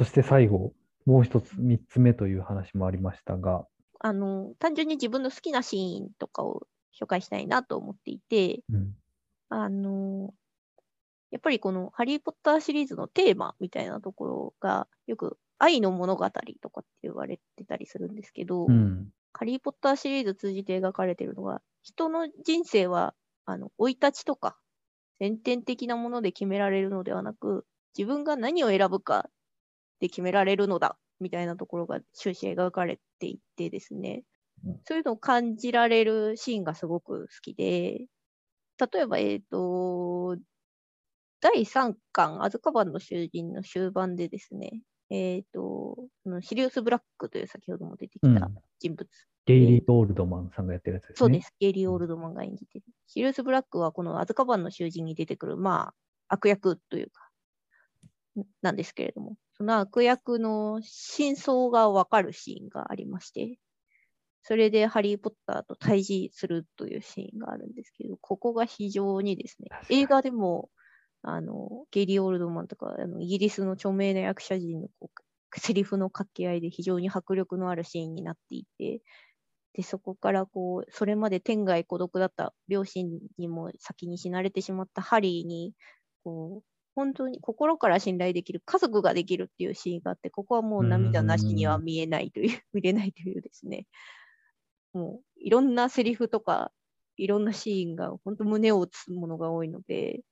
そして最後、もう一つ、三つ目という話もありましたが、あの、単純に自分の好きなシーンとかを紹介したいなと思っていて、うん、あの、やっぱりこのハリー・ポッターシリーズのテーマみたいなところが、よく愛の物語とかって言われてたりするんですけど、うん、ハリー・ポッターシリーズ通じて描かれているのが、人の人生は、あの、生い立ちとか、先天的なもので決められるのではなく、自分が何を選ぶかで決められるのだ、みたいなところが終始描かれていてですねうん、そういうのを感じられるシーンがすごく好きで、例えば、えっ、と、第3巻、アズカバンの囚人の終盤でですね、えっ、と、そのシリウス・ブラックという先ほども出てきたうん人物、ゲイリー・オールドマンさんがやってるやつですね。そうです。ゲイリー・オールドマンが演じてる。シリウス・ブラックはこのアズカバンの囚人に出てくる、まあ、悪役というか、んなんですけれども、その悪役の真相がわかるシーンがありまして、それでハリー・ポッターと対峙するというシーンがあるんですけど、ここが非常にですね映画でも、あの、ゲイリー・オールドマンとか、あのイギリスの著名な役者陣のこうセリフの掛け合いで非常に迫力のあるシーンになっていて、で、そこからこう、それまで天涯孤独だった両親にも先に死なれてしまったハリーに、こう、本当に心から信頼できる家族ができるっていうシーンがあって、ここはもう涙なしには見えないという、見れないというですね、もういろんなセリフとか、いろんなシーンが本当胸を打つものが多いので、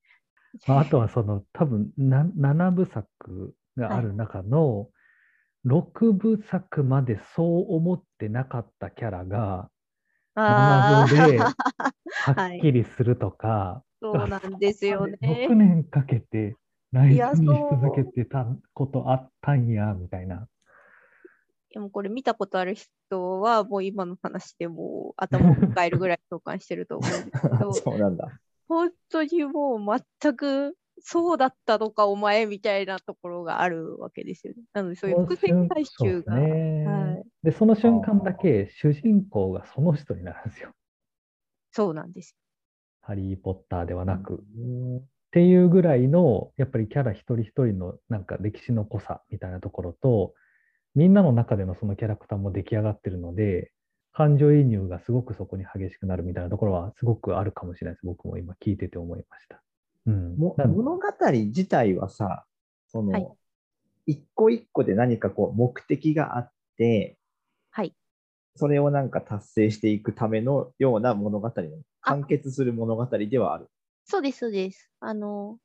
まあ、あとはその多分な7部作がある中の6部作までそう思ってなかったキャラがあ7部であ、はっきりするとか、そうなんですよ6ね。年かけて内いや緒にし続けてたことあったんやみたいな。でもこれ見たことある人はもう今の話でもう頭を抱えるぐらい共感してると思うんですけど、そうなんだ。本当にもう全くそうだったのかお前みたいなところがあるわけですよね。なのでそういう伏線回収が。ねはいで、その瞬間だけ主人公がその人になるんですよ。そうなんです。ハリー・ポッターではなく。っうんていうぐらいの、やっぱりキャラ一人一人のなんか歴史の濃さみたいなところと、みんなの中でのそのキャラクターも出来上がってるので、感情移入がすごくそこに激しくなるみたいなところはすごくあるかもしれないです。僕も今聞いてて思いました。うん。物語自体はさ、その、はい一個一個で何かこう目的があって、はい。それをなんか達成していくためのような物語の完結する物語ではある。そうです、そうです。あの、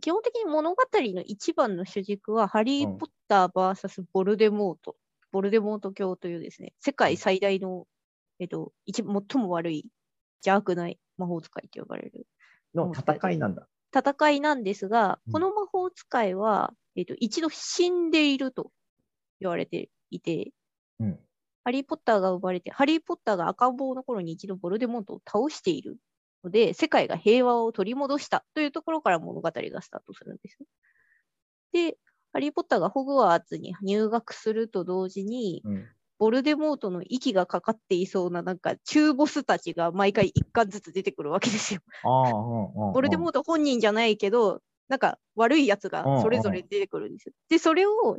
基本的に物語の一番の主軸は、ハリー・うんポッター VS ボルデモート、ボルデモート教というですね、世界最大の、えっと、一最も悪い邪悪な魔法使いと呼ばれるの戦いなんだ。戦いなんですが、うんこの魔法使いは、えっと、一度死んでいると言われていて、うん。ハリー・ポッターが生まれて、ハリー・ポッターが赤ん坊の頃に一度ボルデモートを倒しているので、世界が平和を取り戻したというところから物語がスタートするんです。で、ハリー・ポッターがホグワーツに入学すると同時に、うん。ボルデモートの息がかかっていそうな、なんか中ボスたちが毎回一巻ずつ出てくるわけですよ。ボルデモート本人じゃないけど、なんか悪いやつがそれぞれ出てくるんですよ。で、それを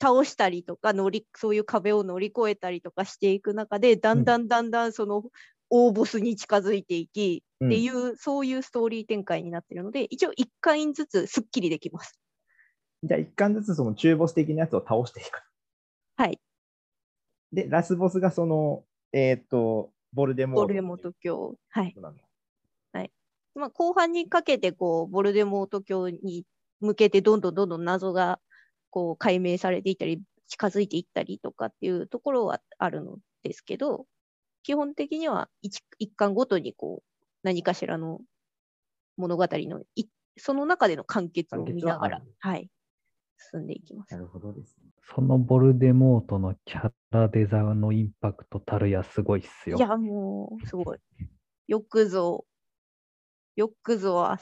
倒したりとか乗り、そういう壁を乗り越えたりとかしていく中で、だんだんだんだんその大ボスに近づいていき、うんっていう、そういうストーリー展開になってるので、一応一回ずつすっきりできます。じゃあ一巻ずつその中ボス的なやつを倒していく。はい。で、ラスボスがその、えっ、と、ボルデモート。ボルデモート教。はい。そうなんだまあ、後半にかけて、こう、ボルデモート教に向けて、どんどんどんどん謎が、こう、解明されていったり、近づいていったりとかっていうところはあるのですけど、基本的には一一巻ごとに、こう、何かしらの物語のい、その中での完結を見ながらはい、進んでいきますな。るほどですね。そのボルデモートのキャラデザのインパクトたるやすごいっすよ。いや、もう、すごい。よくぞ、よくぞ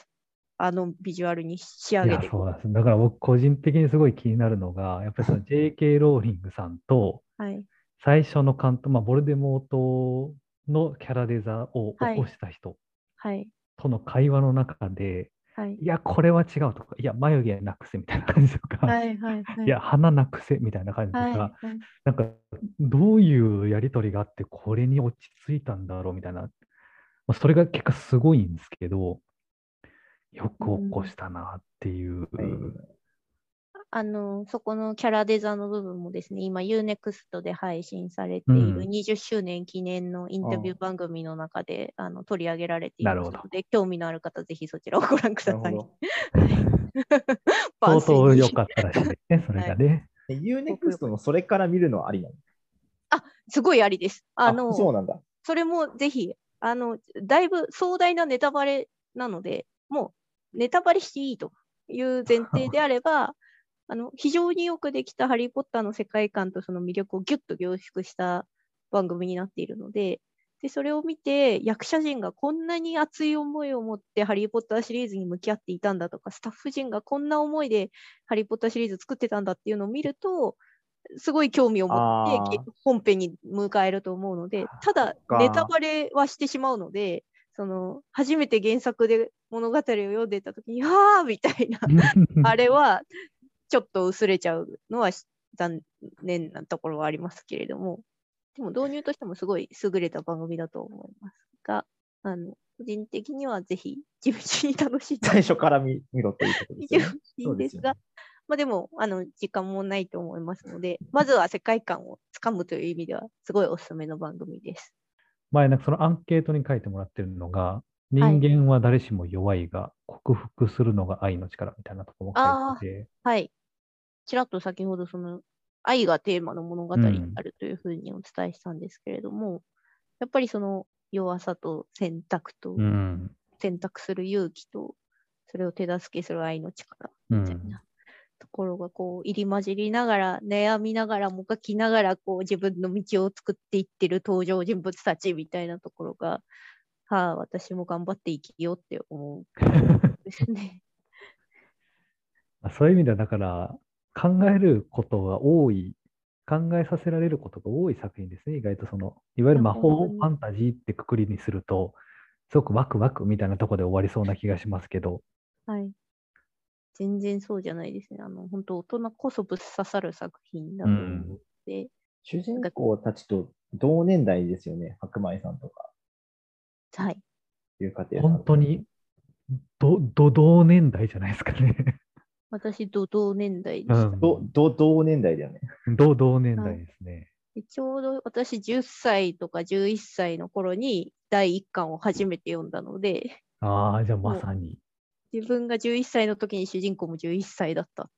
あ、あのビジュアルに仕上げてそうです。だから僕個人的にすごい気になるのが、やっぱりその J.K. ローリングさんとはい。最初の監督、まあ、ボルデモートのキャラデザを起こした人はい。との会話の中で、はい。いや、これは違うとか、いや、眉毛なくせみたいな感じとか、はいはいはい。いや、鼻なくせみたいな感じとか、はいはい。なんか、どういうやりとりがあって、これに落ち着いたんだろうみたいな、まあ、それが結果すごいんですけど、よく起こしたなっていう。あの、そこのキャラデザの部分もですね、今 UNEXT で配信されているうん20周年記念のインタビュー番組の中で、あの取り上げられていなるので、興味のある方、ぜひそちらをご覧ください。相当良っかったらしいですね、それがね。え UNEXT のそれから見るのはありなの？すごいありです。あの、そうなんだ。それもぜひ、あの、だいぶ壮大なネタバレなので、もうネタバレしていいという前提であれば、あの、非常によくできたハリー・ポッターの世界観とその魅力をギュッと凝縮した番組になっているので、で、それを見て、役者陣がこんなに熱い思いを持ってハリー・ポッターシリーズに向き合っていたんだとか、スタッフ陣がこんな思いでハリー・ポッターシリーズ作ってたんだっていうのを見ると、すごい興味を持って本編に迎えると思うので、ただか。ネタバレはしてしまうので、その初めて原作で物語を読んでた時に、ああみたいな、あれはちょっと薄れちゃうのはし残念なところはありますけれども、でも導入としてもすごい優れた番組だと思いますが、あの個人的にはぜひ地道に楽しんで最初から見見ろということですよね。いいですが、まあでも、あの、時間もないと思いますので、まずは世界観をつかむという意味では、すごいおすすめの番組です。前、なんかそのアンケートに書いてもらってるのが、人間は誰しも弱いが、克服するのが愛の力みたいなところも書いてて、はい。ちらっと先ほど、その、愛がテーマの物語になるというふうにお伝えしたんですけれども、やっぱりその弱さと選択と、うん。選択する勇気と、それを手助けする愛の力うん。みたいなところがこう入り混じりながら悩みながらもがきながらこう自分の道を作っていってる登場人物たちみたいなところがはあ私も頑張って生きようって思う ですね。まあそういう意味では、だから、考えることが多い、考えさせられることが多い作品ですね。意外とその、いわゆる魔法ファンタジーってくくりにすると、すごくワクワクみたいなところで終わりそうな気がしますけど、はい。全然そうじゃないですね。あの本当大人こそぶっ刺さる作品だと思うので、主人公たちと同年代ですよね。白米さんとか、はい。いう本当に、ど、ど同年代じゃないですかね。私、同同年代でした。うんどど同年代だよね。同同年代ですね。でちょうど私10歳とか11歳の頃に第1巻を初めて読んだので、ああ、じゃあまさに自分が11歳の時に主人公も11歳だった。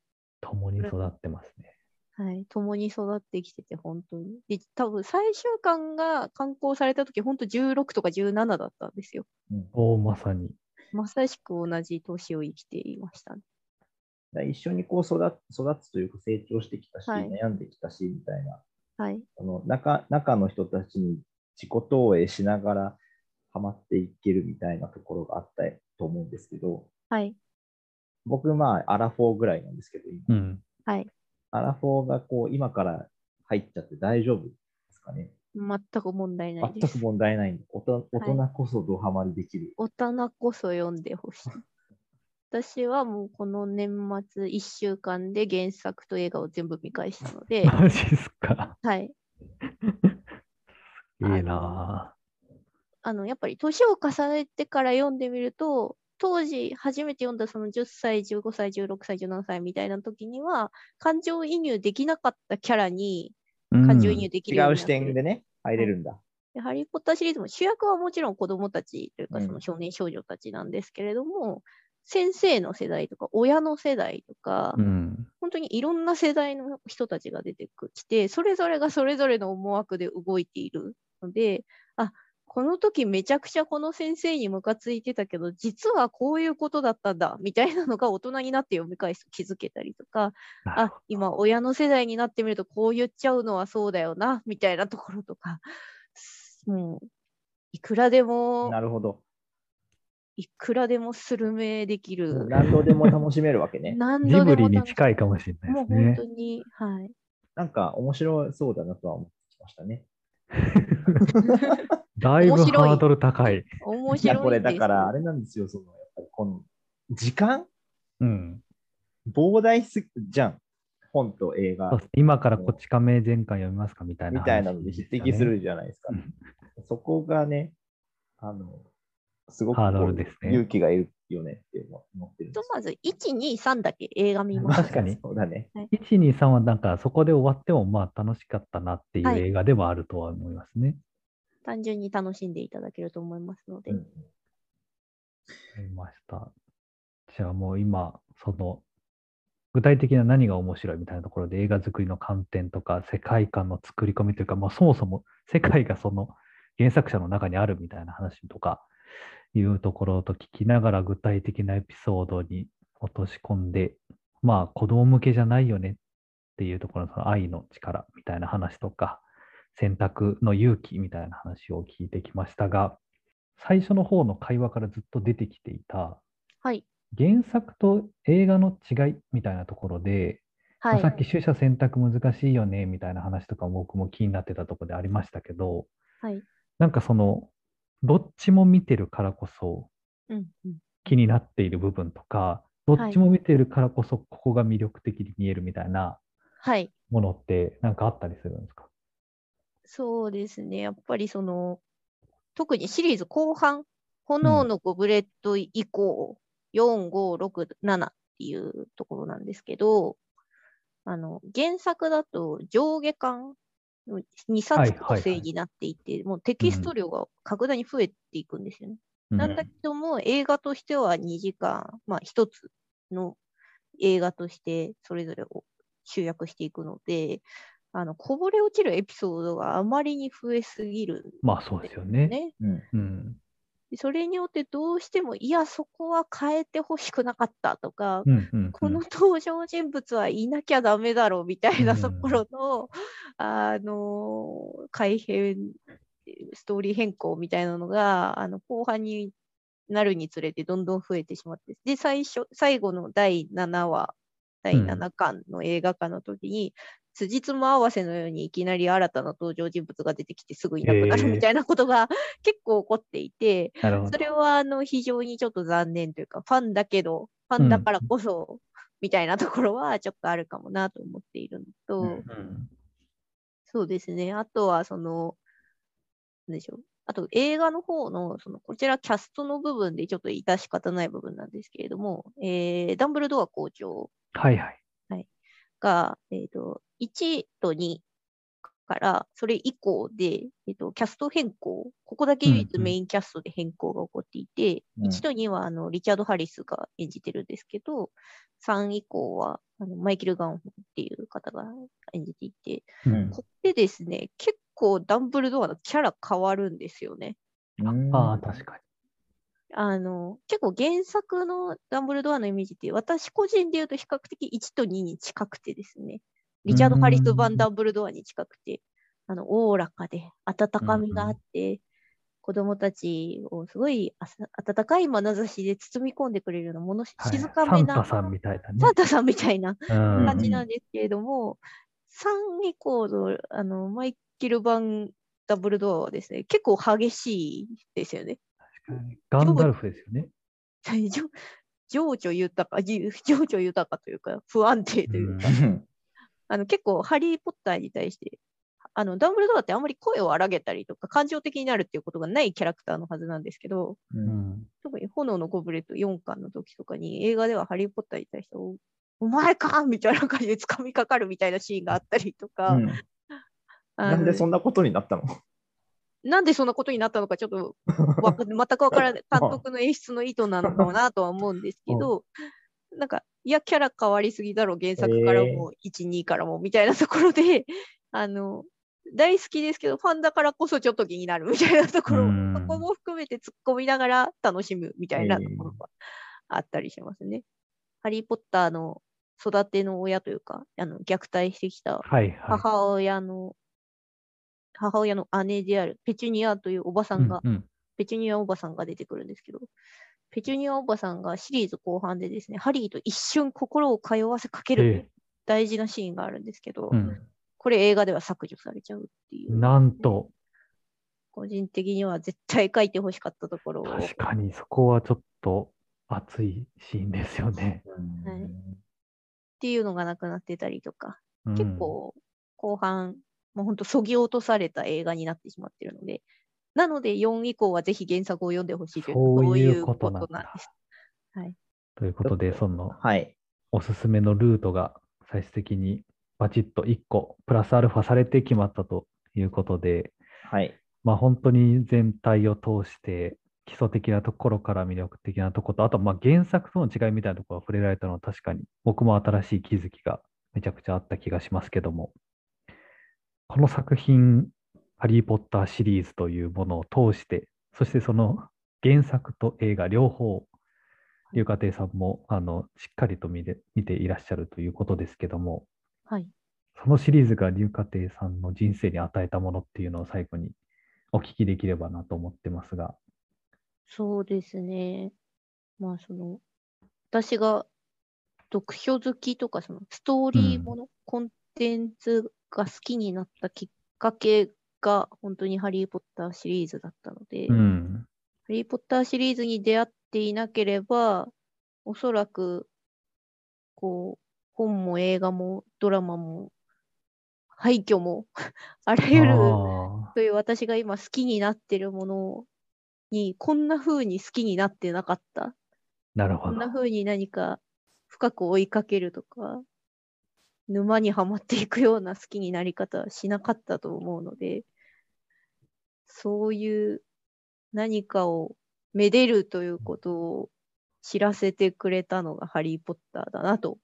共に育ってますね。はい。共に育ってきてて、本当に。で、多分最終巻が刊行された時、本当16とか17だったんですよ。うんおお、まさに。まさしく同じ年を生きていましたね。一緒にこう育育つというか成長してきたし、はい悩んできたし、みたいな。はい。その中中の人たちに自己投影しながらハマっていけるみたいなところがあったと思うんですけど、はい。僕、まあ、アラフォーぐらいなんですけど、今うん。はい。アラフォーがこう今から入っちゃって大丈夫ですかね？全く問題ないで全す。く問題ない大人大はい人こそドハマりできる。大人こそ読んでほしい。私はもうこの年末1週間で原作と映画を全部見返したので、マジっすか？はい。いいなあの、やっぱり年を重ねてから読んでみると、当時初めて読んだその10歳、15歳、16歳、17歳みたいな時には、感情移入できなかったキャラにぁ。感情移入できるよう違う視になってる点でね、入れるんだ。でハリー・ポッターシリーズも主役はもちろん子供たちというか、うんその少年少女たちなんですけれども、先生の世代とか、親の世代とか、うん。本当にいろんな世代の人たちが出てきて、それぞれがそれぞれの思惑で動いているので、あこの時めちゃくちゃこの先生にムカついてたけど、実はこういうことだったんだ、みたいなのが大人になって読み返すと気づけたりとか、あ、今親の世代になってみるとこう言っちゃうのはそうだよな、みたいなところとか、もう、いくらでもな、るほど。いくらでもスルメできる。何度でも楽しめるわけね。ジ 何度でブリに近いかもしれないもうですね本。当に、はい。なんか面白そうだなとは思ってきましたね。だいぶハードル高い。いや、面白いんですこれだからあれなんですよ、そのやっぱりこの時間？うん。膨大すぎじゃん。本と映画今からこち亀全巻読みますかみたいなみたいなので話匹敵するじゃないですか。うんそこがね、あの、すごくハードこうルですね勇気がいるよねって思ってるんですとまず、1、2、3だけ映画見ます。確かにそうだね。1、2、3はなんかそこで終わってもまあ楽しかったなっていうはい映画ではあるとは思いますね。単純に楽しんでいただけると思いますので。うんわかりました。じゃあもう今、その具体的な何が面白いみたいなところで映画作りの観点とか世界観の作り込みというか、まあ、そもそも世界がその原作者の中にあるみたいな話とかいうところと聞きながら具体的なエピソードに落とし込んで、まあ子供向けじゃないよねっていうところのその愛の力みたいな話とか、選択の勇気みたいな話を聞いてきましたが、最初の方の会話からずっと出てきていたはい。原作と映画の違いみたいなところで、まはいあさ。っき取捨選択難しいよねみたいな話とか僕も気になってたところでありましたけど、はい。なんかその、どっちも見てるからこそうんうん気になっている部分とか、どっちも見てるからこそここが魅力的に見えるみたいなはい。ものってなんかあったりするんですか？そうですね。やっぱりその、特にシリーズ後半、炎のゴブレット以降、4、5、6、7っていうところなんですけど、あの、原作だと上下巻の2冊構成になっていて、もうテキスト量が格段に増えていくんですよね。なんだけども、映画としては2時間、まあ1つの映画としてそれぞれを集約していくので、あの、こぼれ落ちるエピソードがあまりに増えすぎるまあそうですよね。ね。うんうん。でそれによってどうしても、いや、そこは変えてほしくなかったとか、うんうんうん。この登場人物はいなきゃダメだろうみたいなうんところの、あの改変、ストーリー変更みたいなのが、あの後半になるにつれてどんどん増えてしまって、で、最初、最後の第7話、第うん。7巻の映画化の時に、辻褄合わせのようにいきなり新たな登場人物が出てきてすぐいなくなるみたいなことが 結構起こっていて、そ。れはあの非常にちょっと残念というか、ファンだけど、ファンだからこそ、みたいなところはちょっとあるかもなと思っているのと、うんうんそうですね。あとは、その、なんでしょう。あと映画の方の、その、こちらキャストの部分でちょっと致し方ない部分なんですけれども、えー、ダンブルドア校長はいはい。が、えっ、と、1と2から、それ以降で、えっ、と、キャスト変更、ここだけ唯うんうん一メインキャストで変更が起こっていて、うん1と2は、あの、リチャード・ハリスが演じてるんですけど、3以降は、あのマイケル・ガンホンっていう方が演じていて、うんここでですね、結構ダンブルドアのキャラ変わるんですよね。うんああ、確かに。あの、結構原作のダンブルドアのイメージって、私個人で言うと比較的1と2に近くてですね、リチャード・ハリス版ダンブルドアに近くて、あの、おおらかで温かみがあって、子供たちをすごいあさ温かい眼差しで包み込んでくれるようなもの、はい静かめな、サンタさんみたいなねサン。タさんみたいなうん感じなんですけれども、3以降のあのマイケル版ダブルドアはですね、結構激しいですよね。ガンダルフですよね。情情緒豊か、じ情緒豊かというか、不安定という。か、うん。あの結構、ハリー・ポッターに対して、あのダンブルドアってあんまり声を荒げたりとか、感情的になるっていうことがないキャラクターのはずなんですけど、ううん。ん。特に炎のゴブレット4巻の時とかに、映画ではハリー・ポッターに対して、おお前かみたいな感じで掴みかかるみたいなシーンがあったりとか、うん。なんでそんなことになったの？なんでそんなことになったのかちょっと 全くわからない。監督の演出の意図なのかなとは思うんですけど、なんか、いや、キャラ変わりすぎだろ、原作からも、1、2からも、みたいなところで、あの、大好きですけど、ファンだからこそちょっと気になるみたいなところ、うんそこも含めて突っ込みながら楽しむみたいなところがあったりしますね。ハリー・ポッターの育ての親というか、あの虐待してきたはいはい。母親の、姉であるペチュニアというおばさんが、うんうん。ペチュニアおばさんが出てくるんですけど、ペチュニアおばさんがシリーズ後半でですね、ハリーと一瞬心を通わせかけえる大事なシーンがあるんですけど、うん。これ映画では削除されちゃうっていう。なんと、個人的には絶対書いてほしかったところを、確かにそこはちょっと熱いシーンですよね。うんはい。っていうのがなくなってたりとか、うん。結構後半、もう本当そぎ落とされた映画になってしまってるので、なので4以降はぜひ原作を読んでほしいというそういうことなんだです。はい。ということで、そのはい。おすすめのルートが最終的にバチッと1個プラスアルファされて決まったということで、はい。まあ本当に全体を通して基礎的なところから魅力的なところと、あとまあ原作との違いみたいなところが触れられたのは確かに僕も新しい気づきがめちゃくちゃあった気がしますけども、この作品、ハリー・ポッターシリーズというものを通して、そしてその原作と映画両方、龍華亭さんもあのしっかりと見て見ていらっしゃるということですけども、はい。そのシリーズが龍華亭さんの人生に与えたものっていうのを最後にお聞きできればなと思ってますが。そうですね。まあその、私が読書好きとか、そのストーリーもの、コンテンツが好きになったきっかけが本当にハリー・ポッターシリーズだったので、うん。ハリー・ポッターシリーズに出会っていなければ、おそらく、こう、本も映画もドラマも、廃墟も、あらゆるあという私が今好きになってるものに、こんな風に好きになってなかった。ーなるほどこんな。風に何か深く追いかけるとか、沼にはまっていくような好きになり方はしなかったと思うので、そういう何かをめでるということを知らせてくれたのがハリー・ポッターだなと。